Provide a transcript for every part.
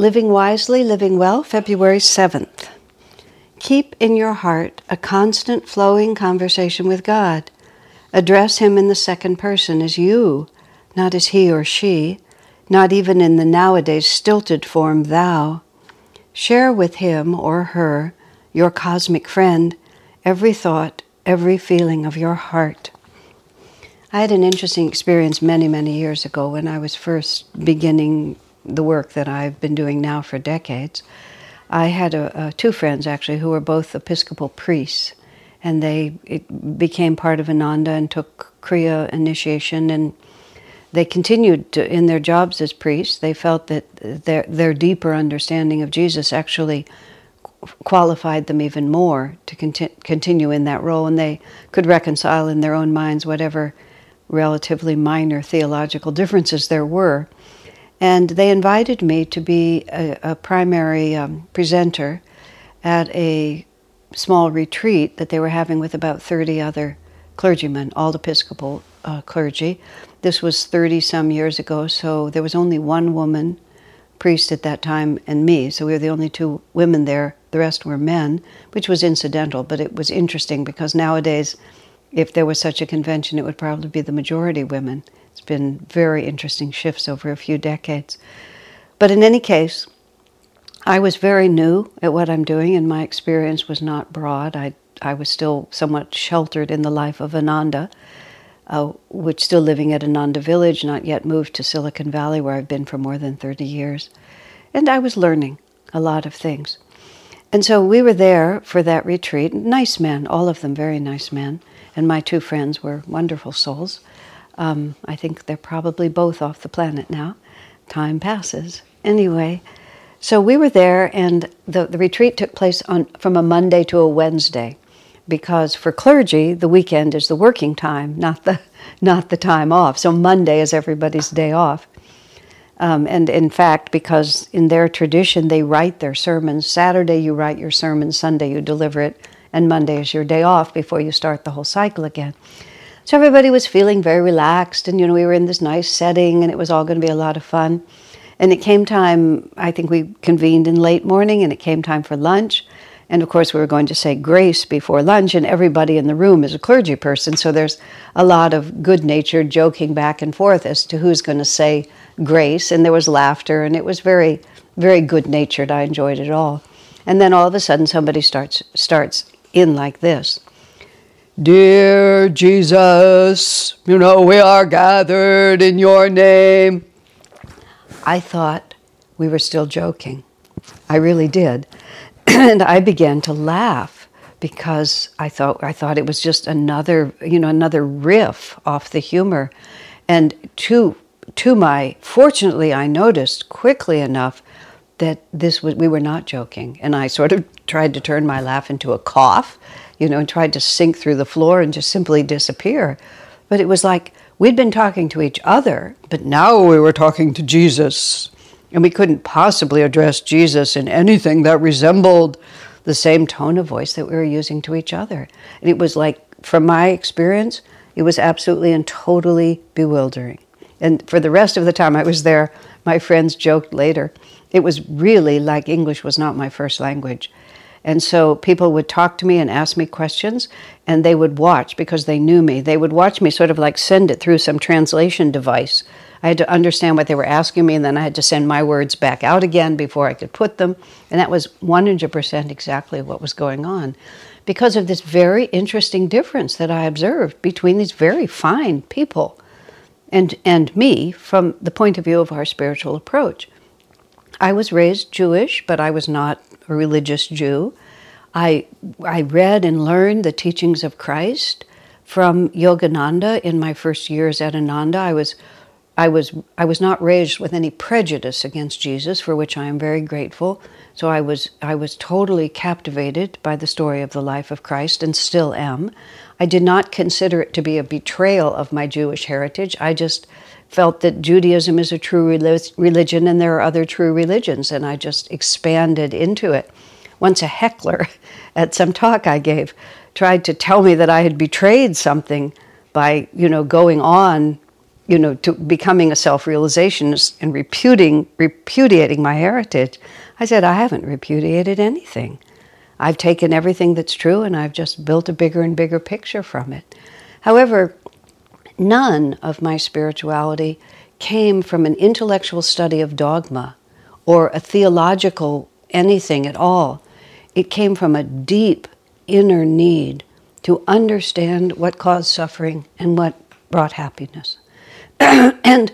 Living Wisely, Living Well, February 7th. Keep in your heart a constant flowing conversation with God. Address Him in the second person as you, not as he or she, not even in the nowadays stilted form thou. Share with him or her, your cosmic friend, every thought, every feeling of your heart. I had an interesting experience many, many years ago when I was first beginning the work that I've been doing now for decades. I had a, a, two friends actually who were both Episcopal priests, and they became part of Ananda and took Kriya initiation, and they continued to, in their jobs as priests. They felt that their their deeper understanding of Jesus actually qualified them even more to conti- continue in that role, and they could reconcile in their own minds whatever relatively minor theological differences there were and they invited me to be a, a primary um, presenter at a small retreat that they were having with about 30 other clergymen, all Episcopal uh, clergy. This was 30 some years ago, so there was only one woman priest at that time and me, so we were the only two women there. The rest were men, which was incidental, but it was interesting because nowadays, if there was such a convention, it would probably be the majority women. It's been very interesting shifts over a few decades. But in any case, I was very new at what I'm doing, and my experience was not broad. I, I was still somewhat sheltered in the life of Ananda, uh, which still living at Ananda Village, not yet moved to Silicon Valley, where I've been for more than 30 years. And I was learning a lot of things. And so we were there for that retreat. Nice men, all of them very nice men. And my two friends were wonderful souls. Um, I think they're probably both off the planet now. Time passes. Anyway, so we were there, and the, the retreat took place on, from a Monday to a Wednesday, because for clergy, the weekend is the working time, not the, not the time off. So Monday is everybody's day off. Um, and in fact, because in their tradition, they write their sermons. Saturday, you write your sermon, Sunday, you deliver it, and Monday is your day off before you start the whole cycle again. So everybody was feeling very relaxed, and you know, we were in this nice setting, and it was all going to be a lot of fun. And it came time, I think we convened in late morning, and it came time for lunch. And of course, we were going to say grace before lunch, and everybody in the room is a clergy person, so there's a lot of good natured joking back and forth as to who's going to say grace. And there was laughter, and it was very, very good natured. I enjoyed it all. And then all of a sudden, somebody starts, starts in like this Dear Jesus, you know, we are gathered in your name. I thought we were still joking. I really did. and I began to laugh because I thought I thought it was just another, you know, another riff off the humor. And to to my fortunately I noticed quickly enough that this was we were not joking and I sort of tried to turn my laugh into a cough you know, and tried to sink through the floor and just simply disappear. But it was like we'd been talking to each other, but now we were talking to Jesus. And we couldn't possibly address Jesus in anything that resembled the same tone of voice that we were using to each other. And it was like, from my experience, it was absolutely and totally bewildering. And for the rest of the time I was there, my friends joked later, it was really like English was not my first language. And so people would talk to me and ask me questions, and they would watch because they knew me. They would watch me sort of like send it through some translation device. I had to understand what they were asking me, and then I had to send my words back out again before I could put them. And that was 100% exactly what was going on because of this very interesting difference that I observed between these very fine people and, and me from the point of view of our spiritual approach. I was raised Jewish, but I was not a religious Jew. I, I read and learned the teachings of Christ from Yogananda in my first years at Ananda. I was I was I was not raised with any prejudice against Jesus, for which I am very grateful. So I was I was totally captivated by the story of the life of Christ and still am. I did not consider it to be a betrayal of my Jewish heritage. I just felt that Judaism is a true religion and there are other true religions, and I just expanded into it. Once a heckler at some talk I gave tried to tell me that I had betrayed something by, you know, going on, you know, to becoming a self-realizationist and repudiating, repudiating my heritage. I said, I haven't repudiated anything. I've taken everything that's true and I've just built a bigger and bigger picture from it. However, none of my spirituality came from an intellectual study of dogma or a theological anything at all. It came from a deep inner need to understand what caused suffering and what brought happiness. and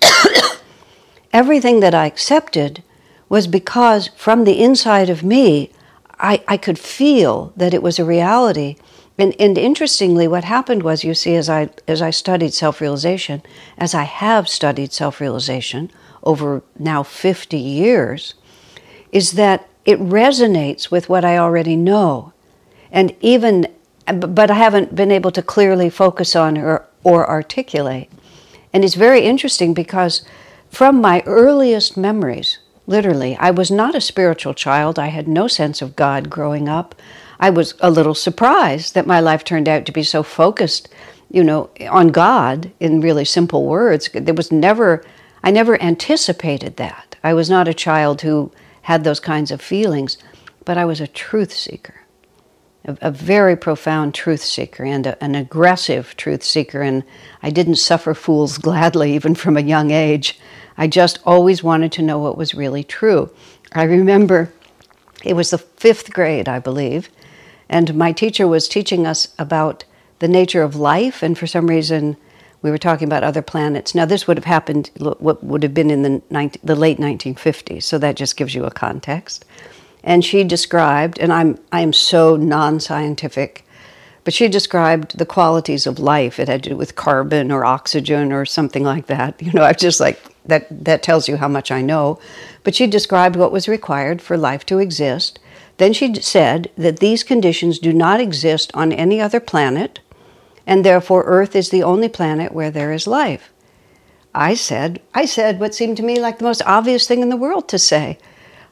everything that I accepted was because from the inside of me, I, I could feel that it was a reality and, and interestingly, what happened was, you see, as I as I studied self realization, as I have studied self realization over now fifty years, is that it resonates with what I already know, and even, but I haven't been able to clearly focus on or or articulate. And it's very interesting because from my earliest memories, literally, I was not a spiritual child. I had no sense of God growing up. I was a little surprised that my life turned out to be so focused, you know, on God in really simple words. There was never, I never anticipated that. I was not a child who had those kinds of feelings, but I was a truth seeker, a, a very profound truth seeker and a, an aggressive truth seeker. And I didn't suffer fools gladly, even from a young age. I just always wanted to know what was really true. I remember it was the fifth grade, I believe, and my teacher was teaching us about the nature of life, and for some reason, we were talking about other planets. Now, this would have happened, what would have been in the, 19, the late 1950s, so that just gives you a context. And she described, and I'm, I am so non scientific, but she described the qualities of life. It had to do with carbon or oxygen or something like that. You know, I'm just like, that, that tells you how much I know. But she described what was required for life to exist then she said that these conditions do not exist on any other planet, and therefore Earth is the only planet where there is life. I said, I said what seemed to me like the most obvious thing in the world to say.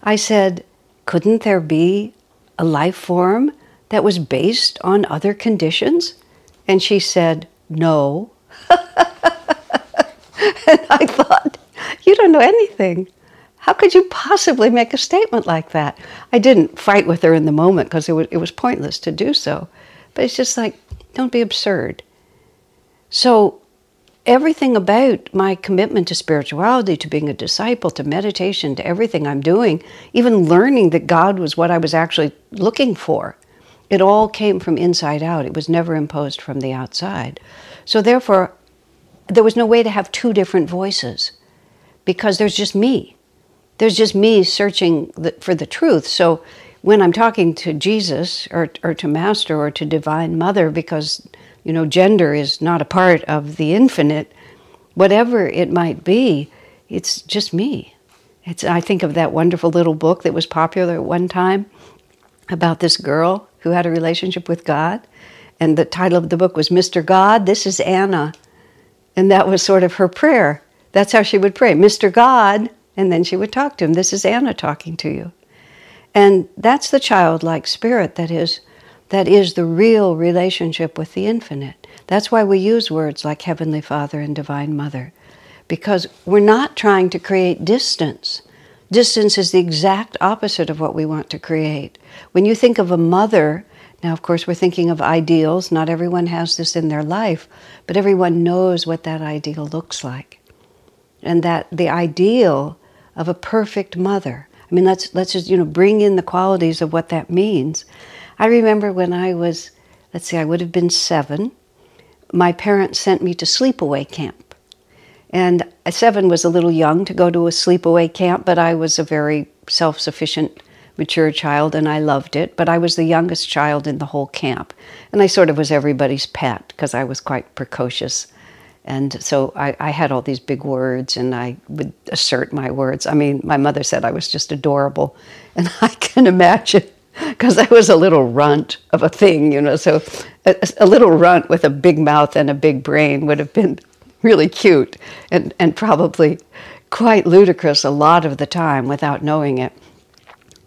I said, couldn't there be a life form that was based on other conditions? And she said, no. and I thought, you don't know anything. How could you possibly make a statement like that? I didn't fight with her in the moment because it was, it was pointless to do so. But it's just like, don't be absurd. So, everything about my commitment to spirituality, to being a disciple, to meditation, to everything I'm doing, even learning that God was what I was actually looking for, it all came from inside out. It was never imposed from the outside. So, therefore, there was no way to have two different voices because there's just me there's just me searching the, for the truth. So when I'm talking to Jesus or, or to Master or to Divine Mother, because you know gender is not a part of the infinite, whatever it might be, it's just me. It's, I think of that wonderful little book that was popular at one time about this girl who had a relationship with God. And the title of the book was Mr. God, this is Anna. And that was sort of her prayer. That's how she would pray Mr. God, and then she would talk to him. This is Anna talking to you. And that's the childlike spirit that is that is the real relationship with the infinite. That's why we use words like Heavenly Father and Divine Mother, because we're not trying to create distance. Distance is the exact opposite of what we want to create. When you think of a mother, now of course we're thinking of ideals, not everyone has this in their life, but everyone knows what that ideal looks like. And that the ideal of a perfect mother. I mean, let's let's just you know bring in the qualities of what that means. I remember when I was, let's see, I would have been seven. My parents sent me to sleepaway camp, and seven was a little young to go to a sleepaway camp, but I was a very self-sufficient, mature child, and I loved it. But I was the youngest child in the whole camp, and I sort of was everybody's pet because I was quite precocious And so I, I, had all these big words and I would assert my words. I mean, my mother said I was just adorable. And I can imagine, because I was a little runt of a thing, you know, so a, a, little runt with a big mouth and a big brain would have been really cute and, and probably quite ludicrous a lot of the time without knowing it.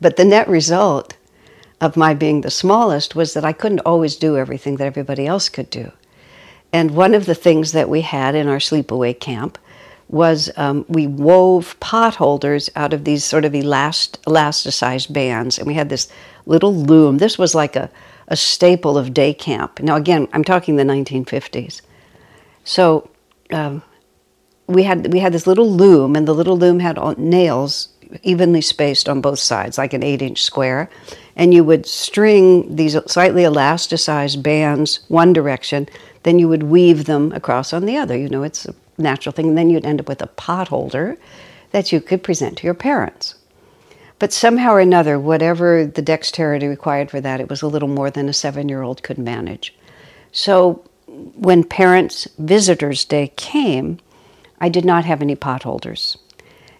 But the net result of my being the smallest was that I couldn't always do everything that everybody else could do. And one of the things that we had in our sleepaway camp was um, we wove pot holders out of these sort of elast- elasticized bands. And we had this little loom. This was like a, a staple of day camp. Now, again, I'm talking the 1950s. So um, we, had, we had this little loom, and the little loom had nails evenly spaced on both sides, like an eight inch square. And you would string these slightly elasticized bands one direction then you would weave them across on the other. You know, it's a natural thing. And then you'd end up with a pot holder that you could present to your parents. But somehow or another, whatever the dexterity required for that, it was a little more than a seven year old could manage. So when Parents Visitors Day came, I did not have any pot holders.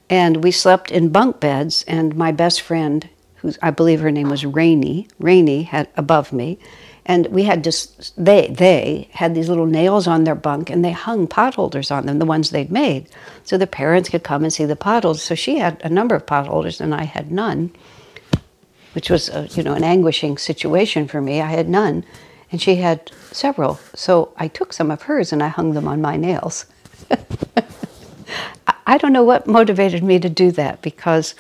And we slept in bunk beds, and my best friend, who I believe her name was Rainey, Rainey had above me, and we had just they they had these little nails on their bunk and they hung potholders on them the ones they'd made. So the parents could come and see the potholders. So she had a number of potholders and i had none which was a, you know an anguishing situation for me. I had none. And she had several. So i took some of hers and i hung them on my nails. I don't know what motivated me to do that because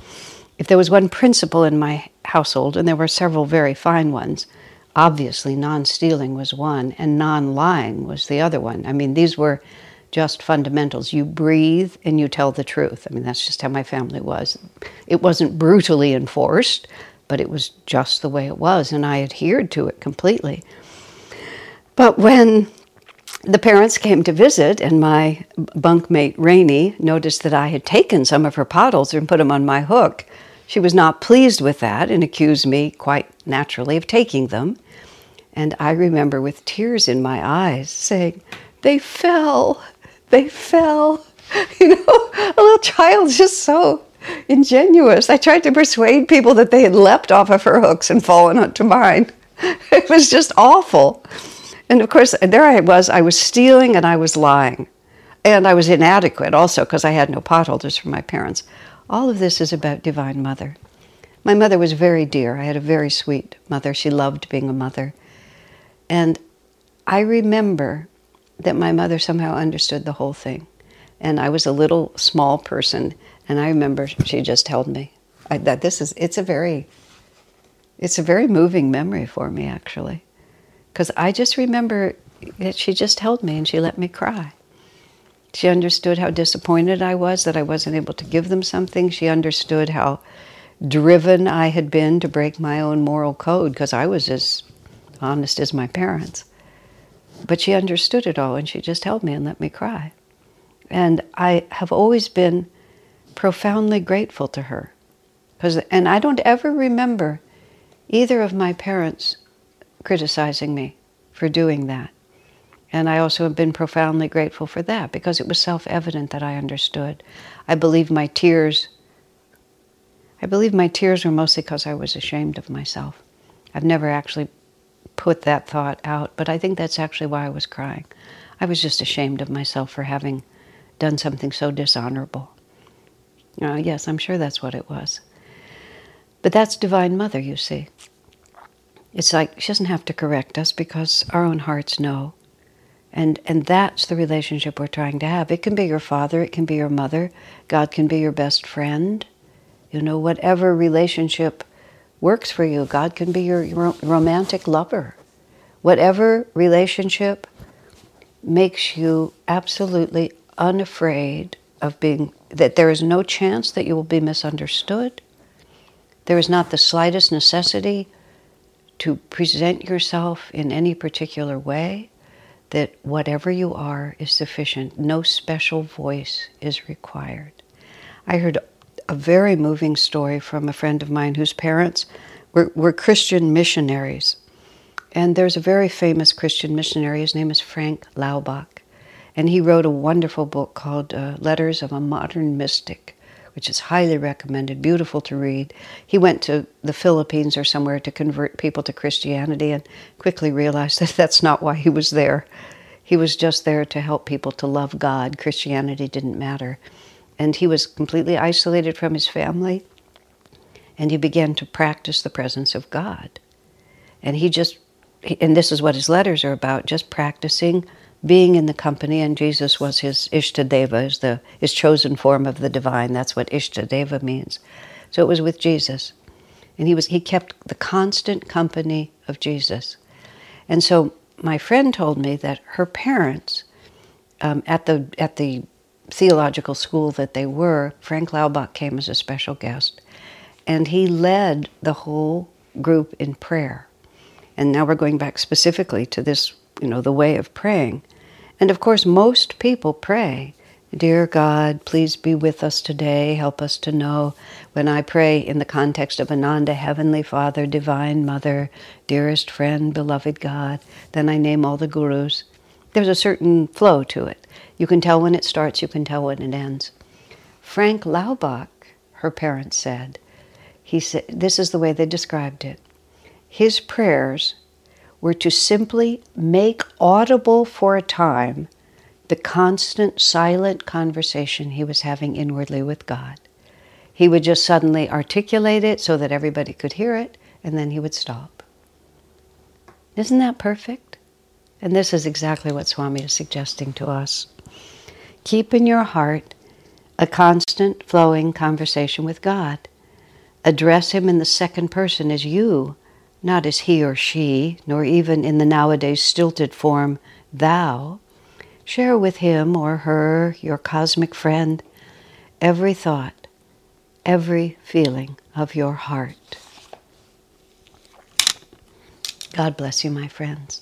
if there was one principle in my household and there were several very fine ones obviously non stealing was one and non lying was the other one. I mean, these were just fundamentals. You breathe and you tell the truth. I mean, that's just how my family was. It wasn't brutally enforced, but it was just the way it was, and I adhered to it completely. But when the parents came to visit, and my bunkmate Rainey noticed that I had taken some of her bottles and put them on my hook. She was not pleased with that and accused me, quite naturally, of taking them. And I remember with tears in my eyes saying, They fell, they fell. You know, a little child's just so ingenuous. I tried to persuade people that they had leapt off of her hooks and fallen onto mine. It was just awful. And of course, there I was, I was stealing and I was lying. And I was inadequate also because I had no potholders for my parents. All of this is about Divine Mother. My mother was very dear. I had a very sweet mother. She loved being a mother. And I remember that my mother somehow understood the whole thing. And I was a little small person, and I remember she just held me. I, that this is it's a very it's a very moving memory for me actually, because I just remember that she just held me and she let me cry. She understood how disappointed I was that I wasn't able to give them something. She understood how driven I had been to break my own moral code because I was as honest as my parents. But she understood it all and she just held me and let me cry. And I have always been profoundly grateful to her. Cause, and I don't ever remember either of my parents criticizing me for doing that. And I also have been profoundly grateful for that because it was self evident that I understood. I believe my tears, I believe my tears were mostly because I was ashamed of myself. I've never actually put that thought out, but I think that's actually why I was crying. I was just ashamed of myself for having done something so dishonorable. Uh, yes, I'm sure that's what it was. But that's Divine Mother, you see. It's like she doesn't have to correct us because our own hearts know and, and that's the relationship we're trying to have. It can be your father, it can be your mother, God can be your best friend. You know, whatever relationship works for you, God can be your, romantic lover. Whatever relationship makes you absolutely unafraid of being, that there is no chance that you will be misunderstood. There is not the slightest necessity to present yourself in any particular way that whatever you are is sufficient. No special voice is required. I heard a very moving story from a friend of mine whose parents were, were Christian missionaries. And there's a very famous Christian missionary, his name is Frank Laubach. And he wrote a wonderful book called uh, Letters of a Modern Mystic, which is highly recommended, beautiful to read. He went to the Philippines or somewhere to convert people to Christianity and quickly realized that that's not why he was there. He was just there to help people to love God. Christianity didn't matter. And he was completely isolated from his family, and he began to practice the presence of God. And he just, and this is what his letters are about, just practicing being in the company, and Jesus was his Ishtadeva, is the his chosen form of the divine. That's what Ishtadeva means. So it was with Jesus, and he was he kept the constant company of Jesus. And so my friend told me that her parents, um, at the at the theological school that they were, Frank Laubach came as a special guest, and he led the whole group in prayer. And now we're going back specifically to this, you know, the way of praying. And of course, most people pray, Dear God, please be with us today. Help us to know. When I pray in the context of Ananda, Heavenly Father, Divine Mother, dearest friend, beloved God, then I name all the gurus. There's a certain flow to it. You can tell when it starts, you can tell when it ends. Frank Laubach, her parents said, he said, this is the way they described it. His prayers were to simply make audible for a time the constant silent conversation he was having inwardly with God. He would just suddenly articulate it so that everybody could hear it, and then he would stop. Isn't that perfect? And this is exactly what Swami is suggesting to us. Keep in your heart a constant flowing conversation with God. Address Him in the second person as you not as he or she, nor even in the nowadays stilted form thou. Share with him or her, your cosmic friend, every thought, every feeling of your heart. God bless you, my friends.